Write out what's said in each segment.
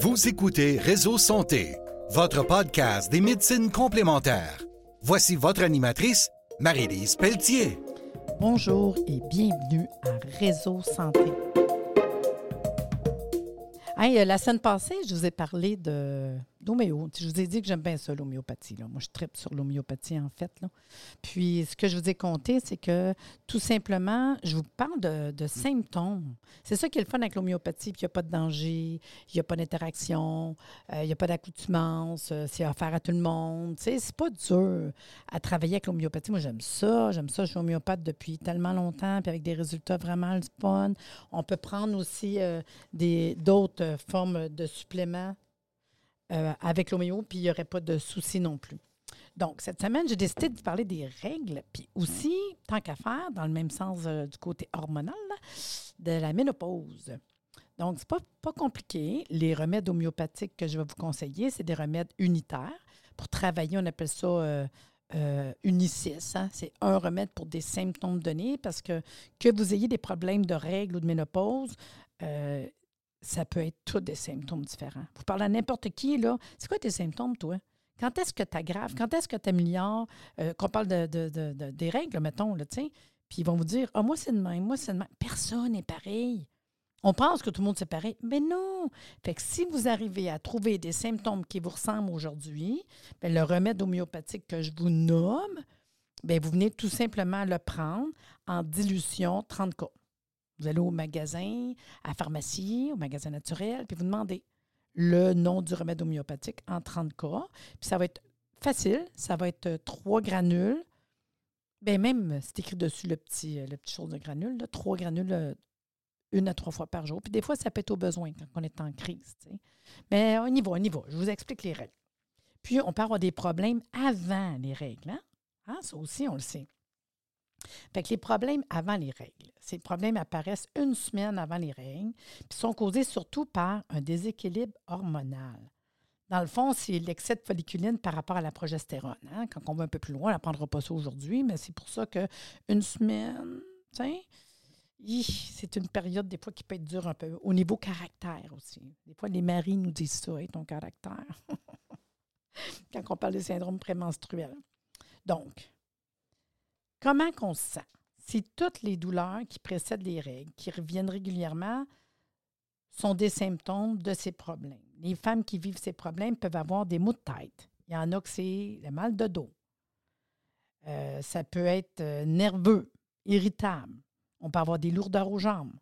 Vous écoutez Réseau Santé, votre podcast des médecines complémentaires. Voici votre animatrice, Marie-Lise Pelletier. Bonjour et bienvenue à Réseau Santé. Euh, la semaine passée, je vous ai parlé de Je vous ai dit que j'aime bien ça, l'homéopathie. Moi, je tripe sur l'homéopathie, en fait. Là. Puis, ce que je vous ai compté, c'est que tout simplement, je vous parle de, symptômes. C'est ça qui est le fun avec l'homéopathie. Puis, il n'y a pas de danger, il n'y a pas d'interaction, euh, il n'y a pas d'accoutumance, euh, c'est offert à tout le monde. Tu sais, c'est pas dur à travailler avec l'homéopathie. Moi, j'aime ça. J'aime ça. Je suis homéopathe depuis tellement longtemps, puis avec des résultats vraiment fun. On peut prendre aussi euh, d'autres formes de suppléments euh, avec l'homéo, puis il n'y aurait pas de souci non plus. Donc, cette semaine, j'ai décidé de vous parler des règles, puis aussi, tant qu'à faire, dans le même sens euh, du côté hormonal, de la ménopause. Donc, c'est pas, pas compliqué. Les remèdes homéopathiques que je vais vous conseiller, c'est des remèdes unitaires. Pour travailler, on appelle ça euh, euh unicis. Hein. C'est un remède pour des symptômes donnés parce que que vous ayez des problèmes de règles ou de ménopause, ça peut être tous des symptômes différents. Vous parlez à n'importe qui, là. C'est quoi tes symptômes, toi? Quand est-ce que tu aggraves? Quand est-ce que tu améliores? Euh, qu'on parle de, des règles, mettons, là, tu. Puis ils vont vous dire, ah, moi, c'est de même, moi, c'est de même. Personne n'est pareil. On pense que tout le monde c'est pareil, mais non. Fait que si vous arrivez à trouver des symptômes qui vous ressemblent aujourd'hui, bien, le remède homéopathique que je vous nomme, bien, vous venez tout simplement le prendre en dilution 30 cas. Vous allez au magasin, à la pharmacie, au magasin naturel, puis vous demandez le nom du remède homéopathique en 30 cas. Puis ça va être facile, ça va être euh, trois granules. Bien, même, c'est écrit dessus le petit, euh, le petit chose de granules, trois granules euh, une à trois fois par jour. Puis des fois, ça peut être au besoin quand on est en crise. Mais on y va, on y va. Je vous explique les règles. Puis, on peut avoir des problèmes avant les règles. Hein? Ah, ça aussi, on le sait. Fait que les problèmes avant les règles, ces problèmes apparaissent une semaine avant les règles, puis sont causés surtout par un déséquilibre hormonal. Dans le fond, c'est l'excès de folliculine par rapport à la progestérone. Hein. Quand on va un peu plus loin, on n'apprendra pas ça aujourd'hui, mais c'est pour ça qu'une semaine, c'est une période des fois qui peut être dure un peu, au niveau caractère aussi. Des fois, les maris nous disent ça, et ton caractère, quand on parle des syndromes prémenstruels. Donc, Comment qu'on se sent? Si toutes les douleurs qui précèdent les règles, qui reviennent régulièrement, sont des symptômes de ces problèmes? Les femmes qui vivent ces problèmes peuvent avoir des maux de tête. Il y en a que c'est le mal de dos. Euh, ça peut être euh, nerveux, irritable. On peut avoir des lourdeurs aux jambes.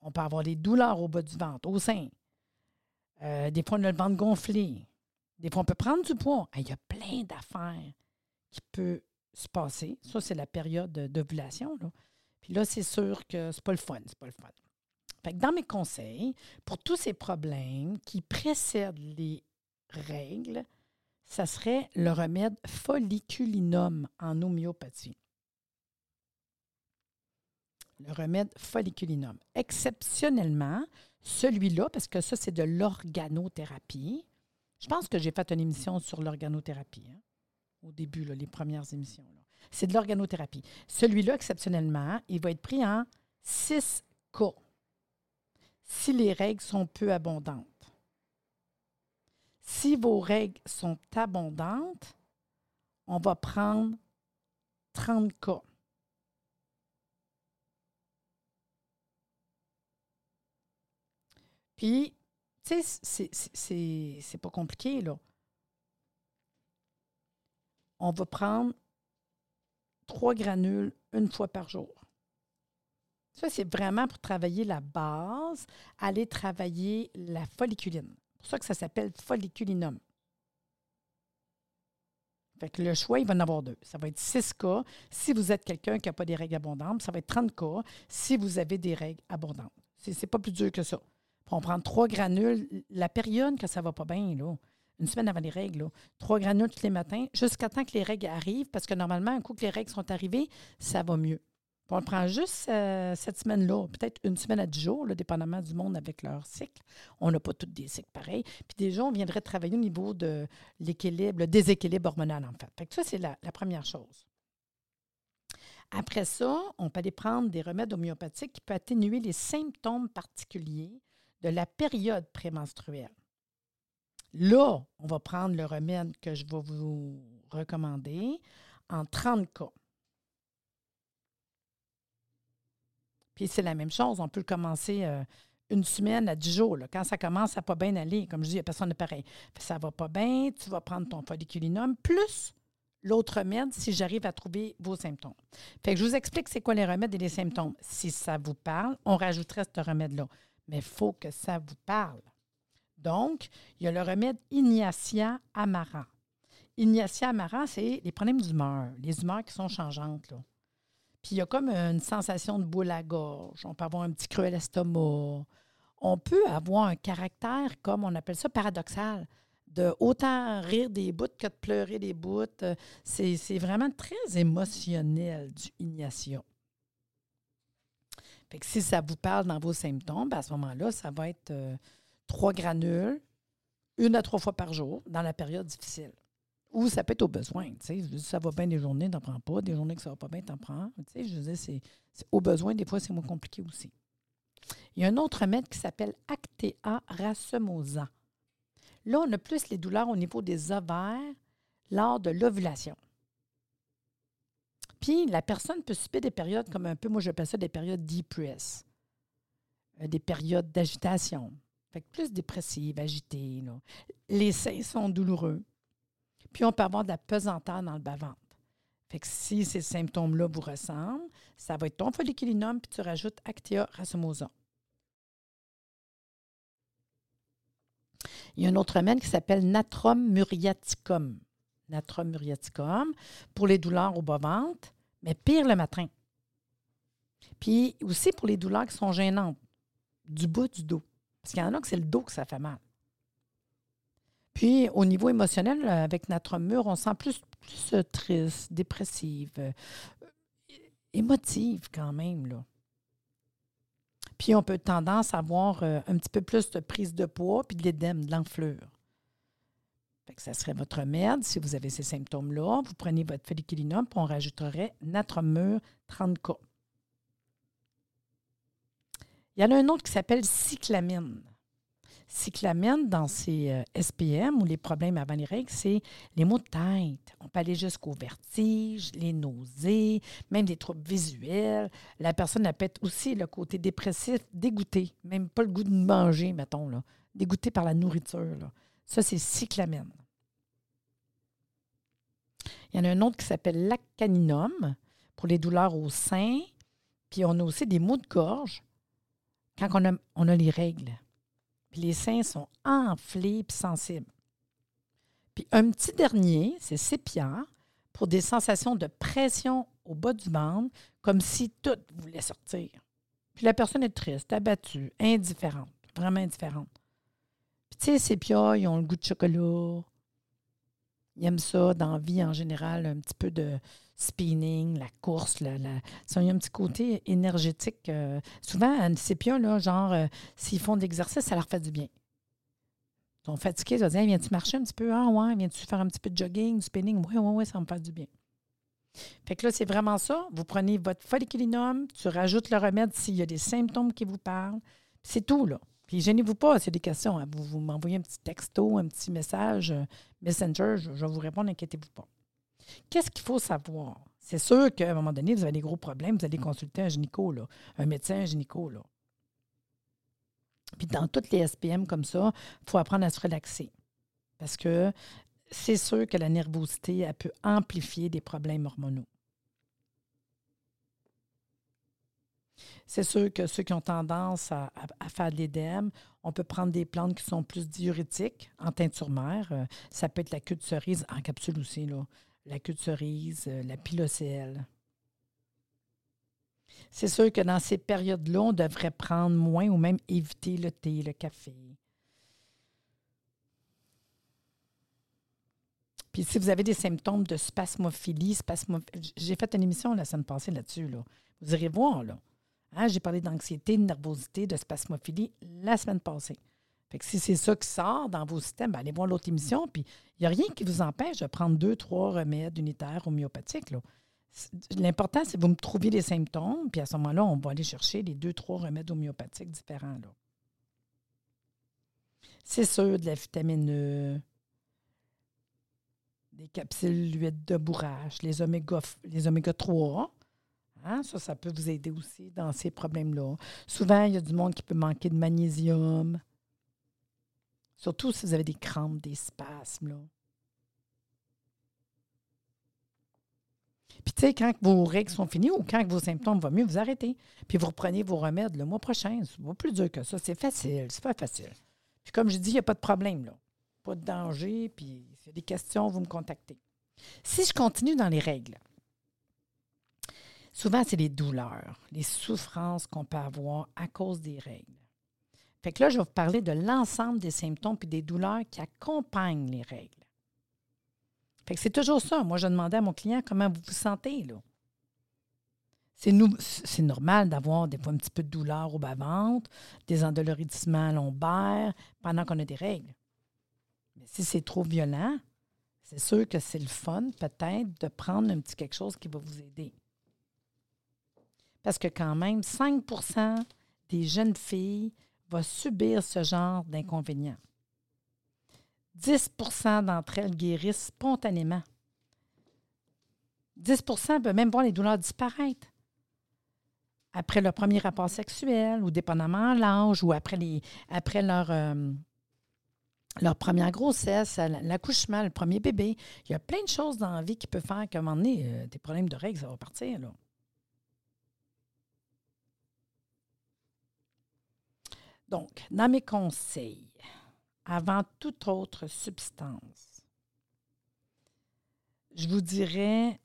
On peut avoir des douleurs au bas du ventre, au sein. Euh, des fois, on a le ventre gonflé. Des fois, on peut prendre du poids. Il y a plein d'affaires qui peuvent se passer. Ça, c'est la période d'ovulation. Puis là, c'est sûr que c'est pas le fun. C'est pas le fun. Fait que dans mes conseils, pour tous ces problèmes qui précèdent les règles, ça serait le remède folliculinum en homéopathie. Le remède folliculinum. Exceptionnellement, celui-là, parce que ça, c'est de l'organothérapie. Je pense que j'ai fait une émission sur l'organothérapie. Hein au début, les premières émissions. C'est de l'organothérapie. Celui-là, exceptionnellement, il va être pris en 6 cas si les règles sont peu abondantes. Si vos règles sont abondantes, on va prendre 30 cas. Puis, tu sais, c'est pas compliqué, là on va prendre trois granules une fois par jour. Ça, c'est vraiment pour travailler la base, aller travailler la folliculine. C'est pour ça que ça s'appelle folliculinum. Fait le choix, il va en avoir deux. Ça va être 6 cas si vous êtes quelqu'un qui n'a pas des règles abondantes. Ça va être 30 cas si vous avez des règles abondantes. C'est n'est pas plus dur que ça. On prend trois granules. La période que ça ne va pas bien, là, une semaine avant les règles, trois granules tous les matins, jusqu'à temps que les règles arrivent, parce que normalement, un coup que les règles sont arrivées, ça va mieux. on le prend juste euh, cette semaine-là, peut-être une semaine à dix jours, dépendamment du monde avec leur cycle. On n'a pas tous des cycles pareils. Puis déjà, on viendrait travailler au niveau de l'équilibre, le déséquilibre hormonal, en fait. fait ça, c'est la, la première chose. Après ça, on peut aller prendre des remèdes homéopathiques qui peuvent atténuer les symptômes particuliers de la période prémenstruelle. Là, on va prendre le remède que je vais vous recommander en 30 cas. Puis c'est la même chose, on peut le commencer euh, une semaine à 10 jours. Quand ça commence à pas bien aller, comme je dis, il n'y a personne de pareil. Ça va pas bien, tu vas prendre ton folliculinum plus l'autre remède si j'arrive à trouver vos symptômes. Fait que je vous explique c'est quoi les remèdes et les symptômes. Si ça vous parle, on rajouterait ce remède-là. Mais il faut que ça vous parle. Donc, il y a le remède Ignacia Amara. Ignacia Amara, c'est les problèmes d'humeur, les humeurs qui sont changeantes. Puis il y a comme une sensation de boule à gorge. On peut avoir un petit creux à l'estomac. On peut avoir un caractère, comme on appelle ça, paradoxal de autant rire des bouts que de pleurer des bouts. C'est vraiment très émotionnel du Ignatia. Fait que si ça vous parle dans vos symptômes, ben, à ce moment-là, ça va être euh, trois granules, une à trois fois par jour, dans la période difficile. Ou ça peut être au besoin. Ça va bien des journées, t'en prends pas. Des journées que ça va pas bien, t'en prends. Je veux c'est au besoin. Des fois, c'est moins compliqué aussi. Il y a un autre remède qui s'appelle Actea racemosa. Là, on a plus les douleurs au niveau des ovaires lors de l'ovulation. Puis, la personne peut subir des périodes comme un peu, moi j'appelle ça des périodes depress, euh, des périodes d'agitation. Fait plus dépressive, agitée. Les seins sont douloureux. Puis, on peut avoir de la pesanteur dans le bas-ventre. Fait que si ces symptômes-là vous ressemblent, ça va être ton folliculinum, puis tu rajoutes Actea racemosa. Il y a un autre remède qui s'appelle Natrum muriaticum. Natrum muriaticum pour les douleurs au bas-ventre, mais pire le matin. Puis aussi pour les douleurs qui sont gênantes, du bas du dos. Parce qu'il y en a que c'est le dos que ça fait mal. Puis au niveau émotionnel, avec Natrum Mur, on sent plus, euh, triste, dépressive, euh, émotive quand même. Puis on peut tendance à avoir euh, un petit peu plus de prise de poids puis de l'édème, de l'enflure. ça serait votre remède. Si vous avez ces symptômes-là, vous prenez votre folliculinum puis on rajouterait Natromur 30K. Il y en a un autre qui s'appelle cyclamine cyclamine dans ces euh, SPM ou les problèmes avant les règles, c'est les maux de tête. On peut aller jusqu'au vertige, les nausées, même des troubles visuels. La personne a peut-être aussi le côté dépressif, dégoûté, même pas le goût de manger, mettons, là. dégoûté par la nourriture. Ça, c'est cyclamine. Il y en a un autre qui s'appelle lacaninum pour les douleurs au sein. Puis on a aussi des maux de gorge quand on a, les règles les seins sont enflés et sensibles. Puis un petit dernier, c'est sépia, pour des sensations de pression au bas du ventre, comme si tout voulait sortir. Puis la personne est triste, abattue, indifférente, vraiment indifférente. Puis tu sais, sépia, ils ont le goût de chocolat. Ils aiment ça dans la vie en général, un petit peu de spinning, la course, ça a un petit côté énergétique. Euh, souvent, un sépia, là, genre, euh, s'ils font de l'exercice, ça leur fait du bien. Ils sont fatigués, ils vont dire Viens-tu marcher un petit peu? Ah, ouais, viens-tu faire un petit peu de jogging, spinning? Oui, oui, oui, ça me fait du bien. Fait que là, c'est vraiment ça. Vous prenez votre folliculinum, tu rajoutes le remède s'il y a des symptômes qui vous parlent. C'est tout, là. Puis gênez-vous pas, c'est des questions. Hein. Vous, m'envoyez un petit texto, un petit message, euh, Messenger, je, je vais vous répondre, inquiétez-vous pas. Qu'est-ce qu'il faut savoir? C'est sûr qu'à un moment donné, vous avez des gros problèmes, vous allez consulter un gynéco, un médecin, un gynéco. Puis dans toutes les SPM comme ça, il faut apprendre à se relaxer. Parce que c'est sûr que la nervosité, elle peut amplifier des problèmes hormonaux. C'est sûr que ceux qui ont tendance à, faire de l'édème, on peut prendre des plantes qui sont plus diurétiques en teinture mère. Euh, ça peut être la queue de cerise en capsule aussi. Là la cerise, euh, la pilocelle. C'est sûr que dans ces périodes-là, on devrait prendre moins ou même éviter le thé, le café. Puis si vous avez des symptômes de spasmophilie, j'ai fait une émission la semaine passée là-dessus. Là. Vous irez voir. Là. Hein, j'ai parlé d'anxiété, de nervosité, de spasmophilie la semaine passée. Fait que si c'est ça qui sort dans vos systèmes, ben, allez voir l'autre émission. Puis il n'y a rien qui vous empêche de prendre deux, trois remèdes unitaires homéopathiques. L'important, c'est que vous me trouviez les symptômes, puis à ce moment-là, on va aller chercher les deux, trois remèdes homéopathiques différents. C'est sûr, de la vitamine E, des capsules d'huile de bourrache, les oméga, les oméga 3. Hein, ça, ça peut vous aider aussi dans ces problèmes-là. Souvent, il y a du monde qui peut manquer de magnésium. Surtout si vous avez des crampes, des spasmes. Là. Puis, tu sais, quand vos règles sont finies ou quand vos symptômes vont mieux, vous arrêtez. Puis, vous reprenez vos remèdes le mois prochain. C'est pas plus dur que ça. C'est facile. C'est pas facile. Puis, comme je dis, il n'y a pas de problème, là. Pas de danger. Puis, s'il y a des questions, vous me contactez. Si je continue dans les règles, souvent, c'est les douleurs, les souffrances qu'on peut avoir à cause des règles. Fait que là, je vais vous parler de l'ensemble des symptômes et des douleurs qui accompagnent les règles. Fait que c'est toujours ça. Moi, je demandais à mon client comment vous vous sentez, là. C'est, c'est normal d'avoir des fois un petit peu de douleur au bas-ventre, des endoloridissements lombaires pendant qu'on a des règles. Mais si c'est trop violent, c'est sûr que c'est le fun, peut-être, de prendre un petit quelque chose qui va vous aider. Parce que quand même, 5% des jeunes filles vont subir ce genre d'inconvénients. 10% d'entre elles guérissent spontanément. 10% peuvent même voir les douleurs disparaître après leur premier rapport sexuel ou dépendamment de l'âge ou après, euh, leur première grossesse, l'accouchement, le premier bébé. Il y a plein de choses dans la vie qui peuvent faire qu'à un moment donné, euh, des problèmes de règles, ça va partir. Là. Donc, dans mes conseils, avant toute autre substance. Je vous dirais,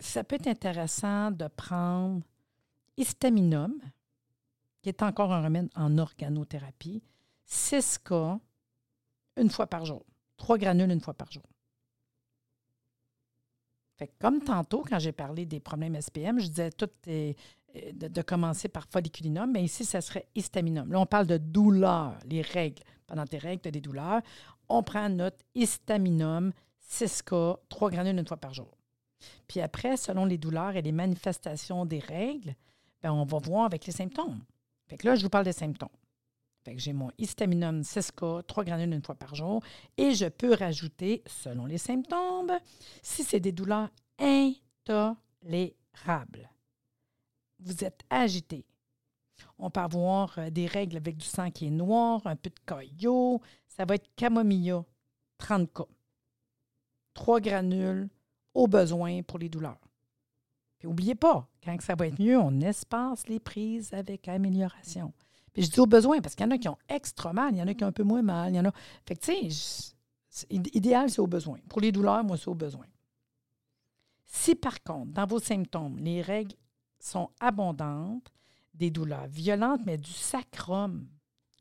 ça peut être intéressant de prendre histaminum, qui est encore un remède en organothérapie, 6 cas une fois par jour, 3 granules une fois par jour. Fait comme tantôt, quand j'ai parlé des problèmes SPM, je disais tout est, de, commencer par folliculinum, mais ici, ça serait histaminum. Là, on parle de douleur, les règles. Pendant tes règles, tu as des douleurs. On prend notre histaminum 6K, 3 granules une fois par jour. Puis après, selon les douleurs et les manifestations des règles, bien, on va voir avec les symptômes. Fait que là, je vous parle des symptômes. Fait que j'ai mon histaminum 6K, 3 granules une fois par jour, et je peux rajouter, selon les symptômes, si c'est des douleurs intolérables vous êtes agité. On peut avoir euh, des règles avec du sang qui est noir, un peu de caillot. Ça va être camomilla, 30 cas. Trois granules au besoin pour les douleurs. Puis n'oubliez pas, quand ça va être mieux, on espace les prises avec amélioration. Puis je dis au besoin parce qu'il y en a qui ont extra mal, il y en a qui ont un peu moins mal, il y en a. Fait que tu sais, idéal, c'est au besoin. Pour les douleurs, moi, c'est au besoin. Si par contre, dans vos symptômes, les règles sont abondantes, des douleurs violentes, mais du sacrum.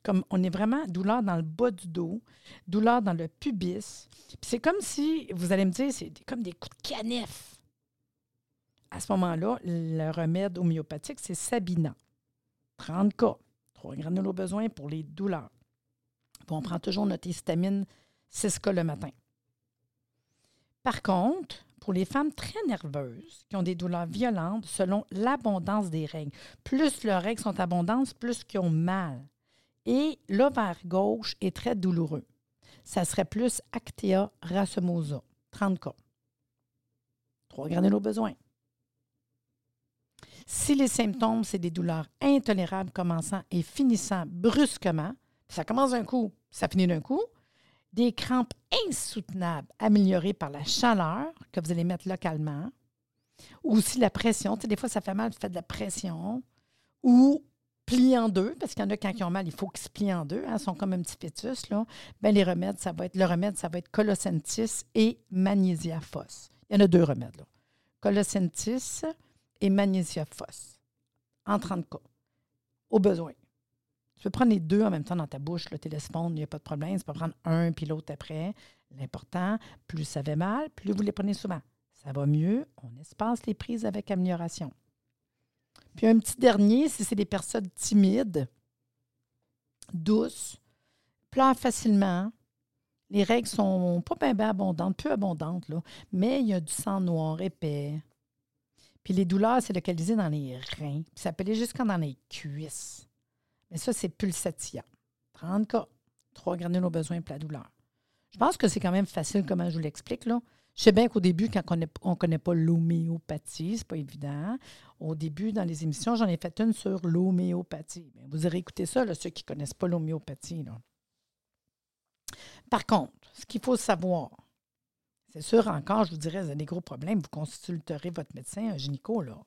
Comme on est vraiment douleur dans le bas du dos, douleur dans le pubis. c'est comme si, vous allez me dire, c'est comme des coups de canif. À ce moment-là, le remède homéopathique, c'est Sabina. 30 cas. 3 granules au besoin pour les douleurs. on prend toujours notre histamine 6 cas le matin. Par contre, pour les femmes très nerveuses qui ont des douleurs violentes selon l'abondance des règles. Plus leurs règles sont abondantes, plus qu'ils ont mal. Et l'ovaire gauche est très douloureux. Ça serait plus Actea racemosa, 30 cas. Trois granules au besoin. Si les symptômes, c'est des douleurs intolérables commençant et finissant brusquement, ça commence d'un coup, ça finit d'un coup, des crampes insoutenables améliorées par la chaleur que vous allez mettre localement, ou aussi la pression. Tu sais, des fois, ça fait mal, de faire de la pression, ou plier en deux, parce qu'il y en a quand ils ont mal, il faut qu'ils se plient en deux, hein, ils sont comme un petit fœtus. Là. Bien, les remèdes, ça va être, le remède, ça va être colocentis et magnésia Il y en a deux remèdes. Là. Colocentis et magnésia en 30 cas, au besoin. Tu peux prendre les deux en même temps dans ta bouche, le téléphone, il n'y a pas de problème. Tu peux prendre un puis l'autre après. L'important, plus ça va mal, plus vous les prenez souvent. Ça va mieux, on espace les prises avec amélioration. Puis un petit dernier, si c'est des personnes timides, douces, pleurent facilement, les règles sont pas bien, abondantes, peu abondantes, là, mais il y a du sang noir épais. Puis les douleurs, c'est localisé dans les reins. Puis ça peut aller jusqu'à dans les cuisses. Mais ça, c'est pulsatia. 30 cas. Trois granules au besoin pour la douleur. Je pense que c'est quand même facile, comment je vous l'explique. Là. Je sais bien qu'au début, quand on ne connaît pas l'homéopathie, c'est pas évident. Au début, dans les émissions, j'en ai fait une sur l'homéopathie. Vous aurez écouté ça, ceux qui ne connaissent pas l'homéopathie. Par contre, ce qu'il faut savoir, c'est sûr encore, je vous dirais, vous avez des gros problèmes, vous consulterez votre médecin, un gynéco, là.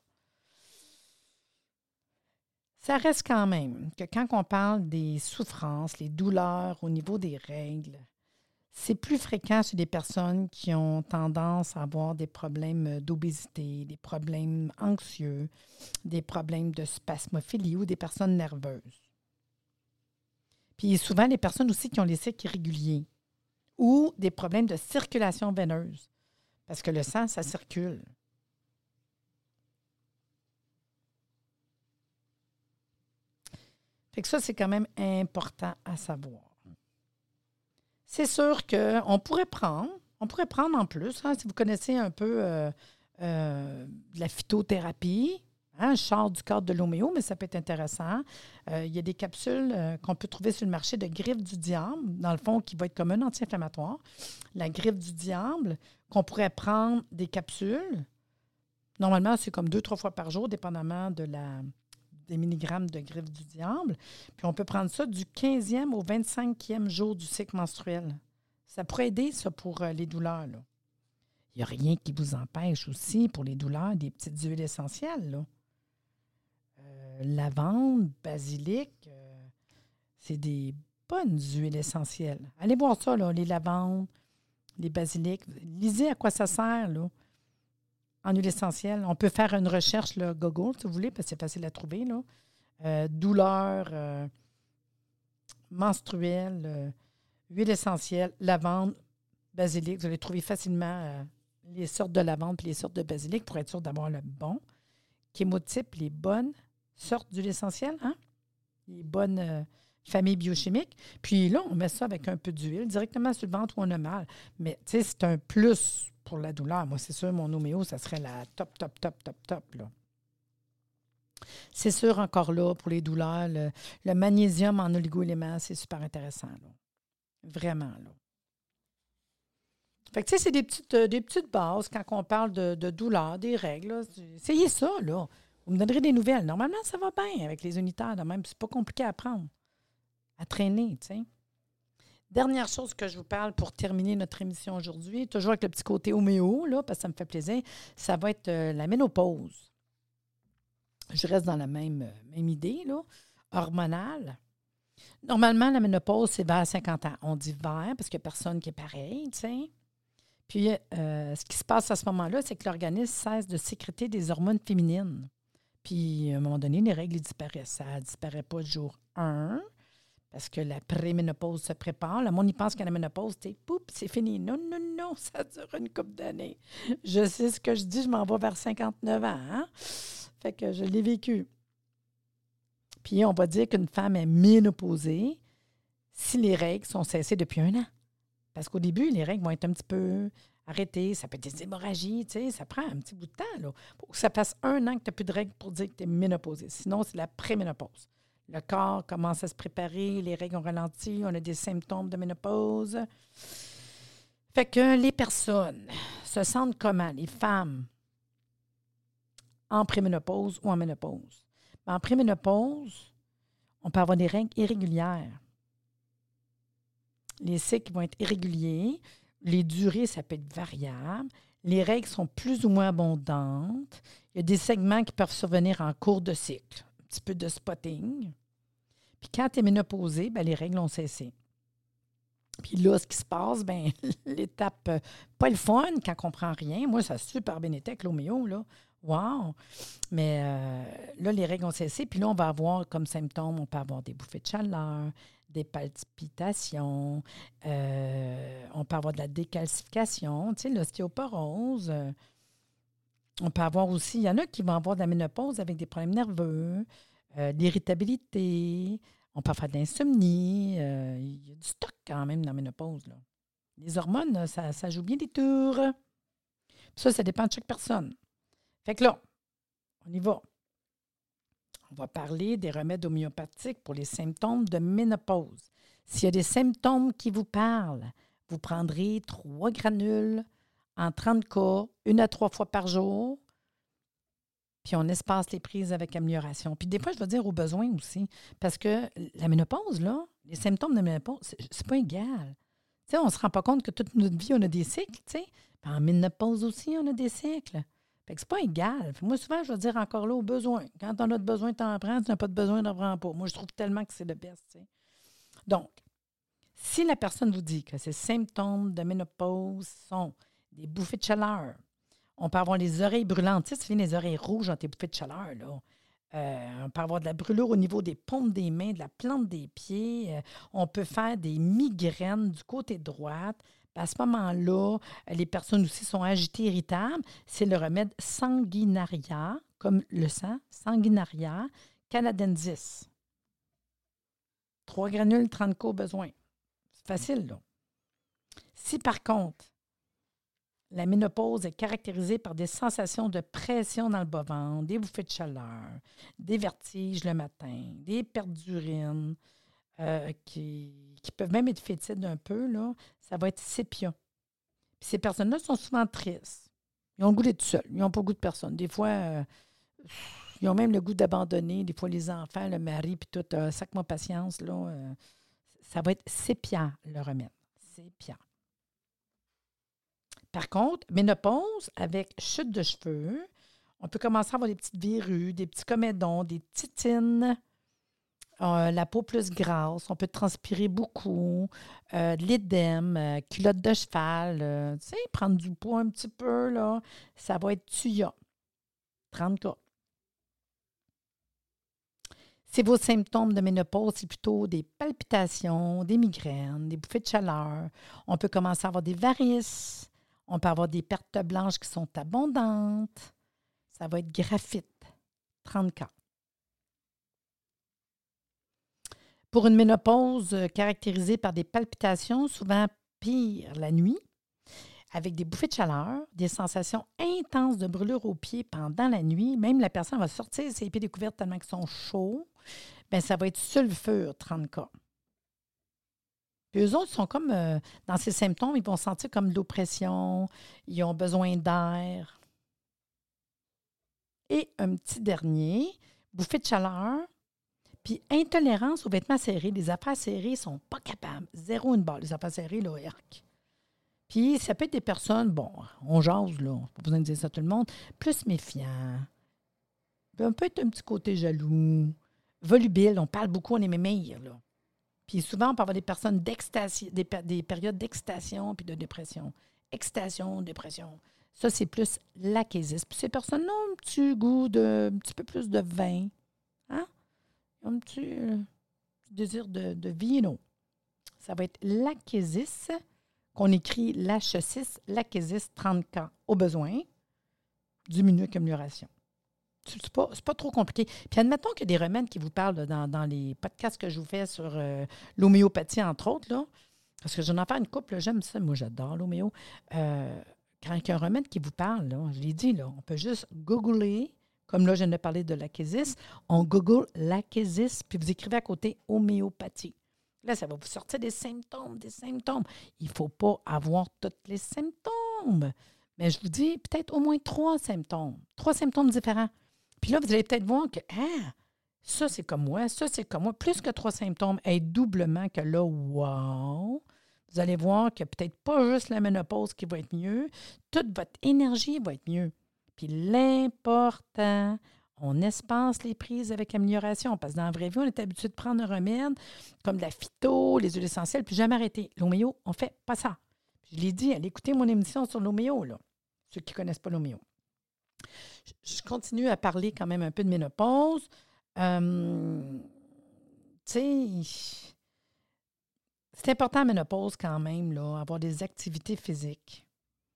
Ça reste quand même que quand on parle des souffrances, les douleurs au niveau des règles, c'est plus fréquent chez des personnes qui ont tendance à avoir des problèmes d'obésité, des problèmes anxieux, des problèmes de spasmophilie ou des personnes nerveuses. Puis souvent, les personnes aussi qui ont les cycles irréguliers ou des problèmes de circulation veineuse, parce que le sang, ça circule. Fait que ça, c'est quand même important à savoir. C'est sûr qu'on pourrait prendre, on pourrait prendre en plus, hein, si vous connaissez un peu euh, euh, la phytothérapie, hein, sors du cadre de l'homéo, mais ça peut être intéressant. Euh, il y a des capsules qu'on peut trouver sur le marché de griffe du diable, dans le fond, qui va être comme un anti-inflammatoire. La griffe du diable, qu'on pourrait prendre des capsules. Normalement, c'est comme deux, trois fois par jour, dépendamment de la, des milligrammes de griffe du diable. Puis on peut prendre ça du 15e au 25e jour du cycle menstruel. Ça pourrait aider, ça, pour euh, les douleurs. Il n'y a rien qui vous empêche aussi, pour les douleurs, des petites huiles essentielles. Là. Euh, lavande, basilic, euh, c'est des bonnes huiles essentielles. Allez voir ça, là, les lavandes, les basilics. Lisez à quoi ça sert. Là en huile essentielle. On peut faire une recherche, le Google, si vous voulez, parce que c'est facile à trouver. Là. Euh, douleur euh, menstruelle, euh, huile essentielle, lavande, basilic. Vous allez trouver facilement les sortes de lavande et les sortes de basilic pour être sûr d'avoir le bon. Chémotype, les bonnes sortes d'huile essentielle, hein? les bonnes familles biochimiques. Puis là, on met ça avec un peu d'huile directement sur le ventre où on a mal. Mais tu sais, c'est un plus pour la douleur. Moi, c'est sûr, mon homéo, ça serait la top, top, top, top, top. Là. C'est sûr, encore là, pour les douleurs, le, magnésium en oligo-éléments, c'est super intéressant. Vraiment. Là. Fait que, tu sais, c'est des petites, euh, des petites bases quand on parle de, de douleur, des règles. Essayez ça, là. Vous me donnerez des nouvelles. Normalement, ça va bien avec les unitaires de même. C'est pas compliqué à apprendre, à traîner, tu. Dernière chose que je vous parle pour terminer notre émission aujourd'hui, toujours avec le petit côté homéo, là, parce que ça me fait plaisir, ça va être euh, la ménopause. Je reste dans la même, euh, même idée, là, hormonale. Normalement, la ménopause, c'est vers 50 ans. On dit vers parce qu'il n'y a personne qui est pareil. Puis, euh, ce qui se passe à ce moment-là, c'est que l'organisme cesse de sécréter des hormones féminines. Puis, à un moment donné, les règles disparaissent. Ça ne disparaît pas le jour 1, parce que la préménopause se prépare. Le monde y pense qu'à la ménopause, c'est fini. Non, non, non, ça dure une couple d'années. Je sais ce que je dis, je m'en vais vers 59 ans. Hein? Fait que je l'ai vécu. Puis on va dire qu'une femme est ménopausée si les règles sont cessées depuis un an. Parce qu'au début, les règles vont être un petit peu arrêtées. Ça peut être des hémorragies, ça prend un petit bout de temps. Ça fasse un an que tu n'as plus de règles pour dire que tu es ménopausée. Sinon, c'est la préménopause. Le corps commence à se préparer, les règles ont ralenti, on a des symptômes de ménopause. Fait que les personnes se sentent comment? Les femmes en préménopause ou en ménopause? En préménopause, on peut avoir des règles irrégulières. Les cycles vont être irréguliers. Les durées, ça peut être variable. Les règles sont plus ou moins abondantes. Il y a des segments qui peuvent survenir en cours de cycle. Petit peu de spotting. Puis quand tu es ménopausée, ben, les règles ont cessé. Puis là, ce qui se passe, ben l'étape, euh, pas le fun quand on comprend rien. Moi, ça a super bien été avec là. Wow! Mais euh, là, les règles ont cessé. Puis là, on va avoir comme symptômes, on peut avoir des bouffées de chaleur, des palpitations, euh, on peut avoir de la décalcification, tu sais, l'ostéoporose. On peut avoir aussi, il y en a qui vont avoir de la ménopause avec des problèmes nerveux, euh, l'irritabilité, on peut faire de l'insomnie. Euh, il y a du stock quand même dans la ménopause. Les hormones, ça, joue bien des tours. ça, ça dépend de chaque personne. Fait que là, on y va. on va parler des remèdes homéopathiques pour les symptômes de ménopause. S'il y a des symptômes qui vous parlent, vous prendrez trois granules en 30 cas, une à trois fois par jour, puis on espace les prises avec amélioration. Puis des fois, je vais dire aux besoins aussi, parce que la ménopause, là, les symptômes de ménopause, c'est pas égal. Tu sais, on se rend pas compte que toute notre vie, on a des cycles, tu sais. En ménopause aussi, on a des cycles. Fait que c'est pas égal. Moi, souvent, je vais dire encore là, aux besoins. Quand on a besoin, t'en prends. Tu n'as pas de besoin, t'en prends pas. Moi, je trouve tellement que c'est le best, tu sais. Donc, si la personne vous dit que ces symptômes de ménopause sont des bouffées de chaleur, on peut avoir les oreilles brûlantes. Tu sais, tu les oreilles rouges dans tes bouffées de chaleur, là. Euh, on peut avoir de la brûlure au niveau des paumes des mains, de la plante des pieds. Euh, on peut faire des migraines du côté droit. À ce moment-là, les personnes aussi sont agitées, irritables. C'est le remède sanguinaria, comme le sang, sanguinaria canadensis. Trois granules, 30 co besoin. C'est facile. Si par contre, la ménopause est caractérisée par des sensations de pression dans le bas-ventre, des bouffées de chaleur, des vertiges le matin, des pertes d'urine, euh, qui, peuvent même être fétides un peu, là, ça va être sépia. Ces personnes-là sont souvent tristes. Ils ont le goût d'être seuls. Ils n'ont pas le goût de personne. Des fois, euh, ils ont même le goût d'abandonner. Des fois, les enfants, le mari, puis tout. Euh, sac-moi patience, là. ça va être sépia, le remède. Sépia. Par contre, ménopause avec chute de cheveux, on peut commencer à avoir des petites verrues, des petits comédons, des titines, euh, la peau plus grasse, on peut transpirer beaucoup, euh, de l'édème, euh, culotte de cheval, tu sais, prendre du poids un petit peu, là, ça va être tuya. 30 cas. Si vos symptômes de ménopause, c'est plutôt des palpitations, des migraines, des bouffées de chaleur. On peut commencer à avoir des varices, on peut avoir des pertes blanches qui sont abondantes. Ça va être graphite, 30 cas. Pour une ménopause euh, caractérisée par des palpitations, souvent pire la nuit, avec des bouffées de chaleur, des sensations intenses de brûlure aux pieds pendant la nuit, même la personne va sortir ses pieds découverts tellement qu'ils sont chauds, bien, ça va être sulfure 30 cas. Puis eux autres sont comme, euh, dans ces symptômes, ils vont sentir comme de l'oppression, ils ont besoin d'air. Et un petit dernier, bouffée de chaleur, puis intolérance aux vêtements serrés. Les affaires serrées ne sont pas capables. Zéro une balle, les affaires serrées, là, Puis ça peut être des personnes, bon, on jase, là, pas besoin de dire ça à tout le monde, plus méfiants. On peut être un petit côté jaloux, volubile, on parle beaucoup, on est mémire, là. Puis souvent, on peut avoir des personnes d'extasio, des, périodes d'excitation puis de dépression. Excitation, dépression. Ça, c'est plus l'achésis. Puis ces personnes-là ont un petit goût de un petit peu plus de vin. Hein? Un petit, euh, désir de, de vino. Ça va être l'achésis, qu'on écrit l'H6, l'achésis 30 ans au besoin, minute amélioration c'est pas, pas trop compliqué. Puis admettons qu'il y a des remèdes qui vous parlent dans, les podcasts que je vous fais sur euh, l'homéopathie, entre autres, là, parce que j'en ai fait une couple, j'aime ça, moi j'adore l'homéo. Euh, quand il y a un remède qui vous parle, là, je l'ai dit, là, on peut juste googler, comme là je viens de parler de l'achésis, on google l'achésis, puis vous écrivez à côté homéopathie. Là, ça va vous sortir des symptômes, des symptômes. Il ne faut pas avoir tous les symptômes. Mais je vous dis peut-être au moins trois symptômes, trois symptômes différents. Puis là, vous allez peut-être voir que, ah, ça c'est comme moi, ça c'est comme moi. Plus que trois symptômes, et doublement que là, wow! Vous allez voir que peut-être pas juste la ménopause qui va être mieux, toute votre énergie va être mieux. Puis l'important, on espace les prises avec amélioration. Parce que dans la vraie vie, on est habitué de prendre un remède comme la phyto, les huiles essentielles, puis jamais arrêter. L'homéo, on fait pas ça. Je l'ai dit, allez écouter mon émission sur l'homéo, là, ceux qui ne connaissent pas l'homéo je continue à parler quand même un peu de ménopause. Euh, tu sais, c'est important la ménopause quand même, là, avoir des activités physiques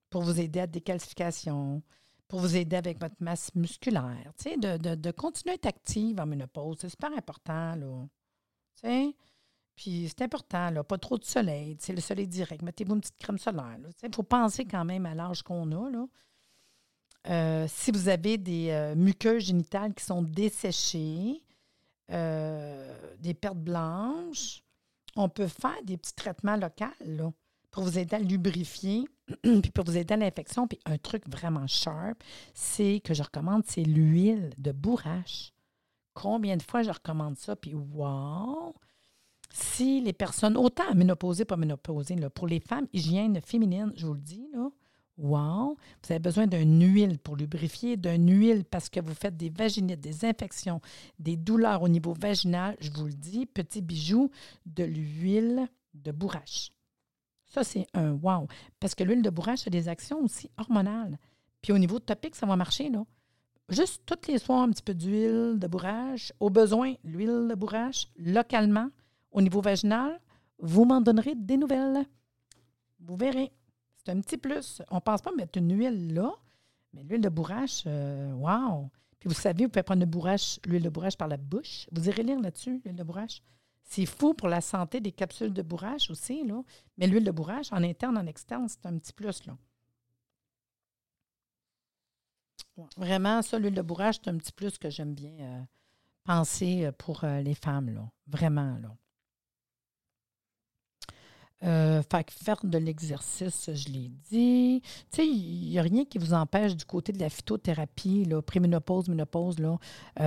pour vous aider à décalcification, pour vous aider avec votre masse musculaire. Tu sais, de, de, continuer à être active en ménopause, c'est super important, là. Tu sais? Puis c'est important, là, pas trop de soleil, c'est le soleil direct. Mettez-vous une petite crème solaire. Il faut penser quand même à l'âge qu'on a. Là. Euh, si vous avez des euh, muqueuses génitales qui sont desséchées, euh, des pertes blanches, on peut faire des petits traitements locaux pour vous aider à lubrifier, puis pour vous aider à l'infection. Puis un truc vraiment sharp, c'est que je recommande, c'est l'huile de bourrache. Combien de fois je recommande ça? Puis wow! Si les personnes, autant ménopausées, pas ménopausées, là, pour les femmes, hygiène féminine, je vous le dis, là, wow! Vous avez besoin d'une huile pour lubrifier, d'une huile parce que vous faites des vaginites, des infections, des douleurs au niveau vaginal, je vous le dis, petit bijou, de l'huile de bourrache. Ça, c'est un wow. Parce que l'huile de bourrache a des actions aussi hormonales. Puis au niveau topique, ça va marcher, là. Juste toutes les soirs, un petit peu d'huile de bourrache. Au besoin, l'huile de bourrache, localement, au niveau vaginal. Vous m'en donnerez des nouvelles. Vous verrez. C'est un petit plus. On ne pense pas mettre une huile là, mais l'huile de bourrache, euh, wow! Puis vous savez, vous pouvez prendre l'huile de bourrache par la bouche. Vous irez lire là-dessus, l'huile de bourrache. C'est fou pour la santé des capsules de bourrache aussi, là. Mais l'huile de bourrache, en interne, en externe, c'est un petit plus, là. Vraiment, ça, l'huile de bourrache, c'est un petit plus que j'aime bien euh, penser euh, pour euh, les femmes, là. Vraiment, là. Que faire de l'exercice, je l'ai dit. Tu sais, il n'y a rien qui vous empêche du côté de la phytothérapie, là, préménopause, ménopause, là.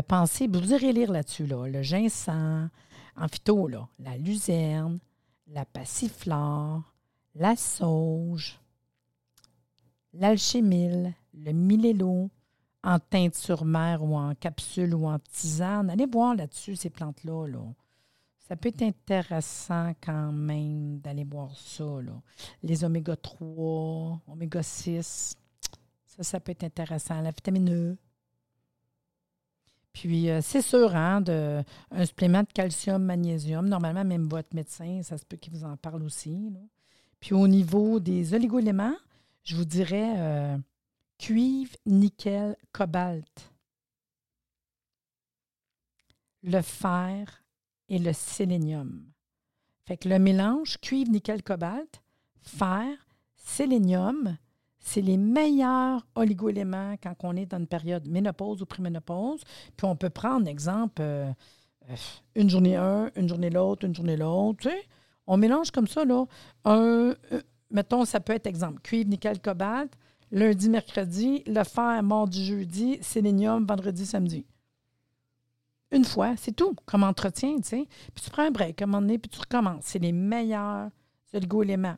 pensez, vous irez lire là-dessus, là. Le ginseng, en phyto, la luzerne, la passiflore, la sauge, l'alchimile, le milélo, en teinture mère ou en capsule ou en tisane. Allez voir là-dessus ces plantes-là. Là. Ça peut être intéressant quand même d'aller voir ça. Là. Les oméga 3, oméga 6, ça, ça peut être intéressant. La vitamine E, puis, euh, c'est sûr, hein, de, un supplément de calcium, magnésium. Normalement, même votre médecin, ça se peut qu'il vous en parle aussi. Puis, au niveau des oligoéléments, je vous dirais euh, cuivre, nickel, cobalt, le fer et le sélénium. Fait que le mélange cuivre, nickel, cobalt, fer, sélénium, c'est les meilleurs oligoéléments quand on est dans une période ménopause ou préménopause. Puis on peut prendre, exemple, euh, euh, une journée un, une journée l'autre, une journée l'autre. Tu? On mélange comme ça, là. Un, euh, mettons, ça peut être, exemple, cuivre, nickel, cobalt, lundi, mercredi, le fer, mardi, jeudi, sélénium, vendredi, samedi. Une fois, c'est tout, comme entretien, tu sais. Puis tu prends un break à un moment donné, puis tu recommences. C'est les meilleurs oligo-éléments.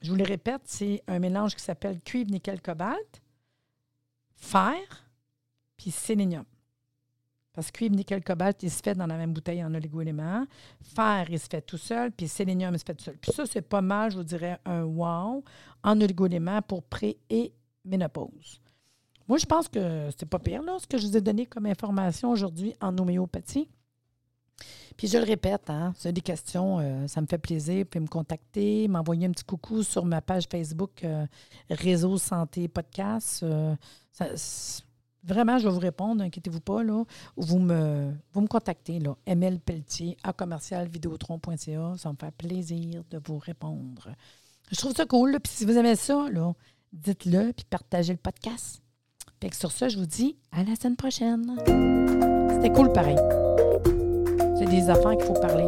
Je vous le répète, c'est un mélange qui s'appelle cuivre, nickel, cobalt, fer, puis sélénium. Parce que cuivre, nickel, cobalt, il se fait dans la même bouteille en oligo-éléments. Fer, il se fait tout seul, puis sélénium, il se fait tout seul. Puis ça, c'est pas mal, je vous dirais, un wow en oligo-éléments pour pré- et ménopause. Moi, je pense que c'est pas pire, là, ce que je vous ai donné comme information aujourd'hui en homéopathie. Puis je le répète, hein, des questions, euh, ça me fait plaisir. Pouvez me contacter, m'envoyer un petit coucou sur ma page Facebook euh, Réseau Santé Podcast. Euh, vraiment, je vais vous répondre, inquiétez-vous pas. Là, vous me, vous me contactez, là, ML Pelletier à commercialvideotron.ca. Ça me fait plaisir de vous répondre. Je trouve ça cool. Puis si vous aimez ça, dites-le, puis partagez le podcast. Puis sur ça, je vous dis à la semaine prochaine. C'était cool pareil. C'est des affaires qu'il faut parler.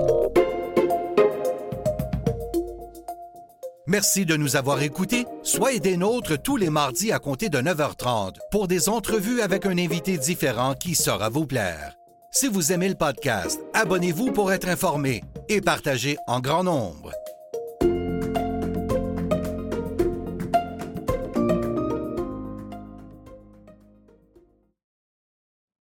Merci de nous avoir écoutés. Soyez des nôtres tous les mardis à compter de 9h30 pour des entrevues avec un invité différent qui saura vous plaire. Si vous aimez le podcast, abonnez-vous pour être informé et partagez en grand nombre.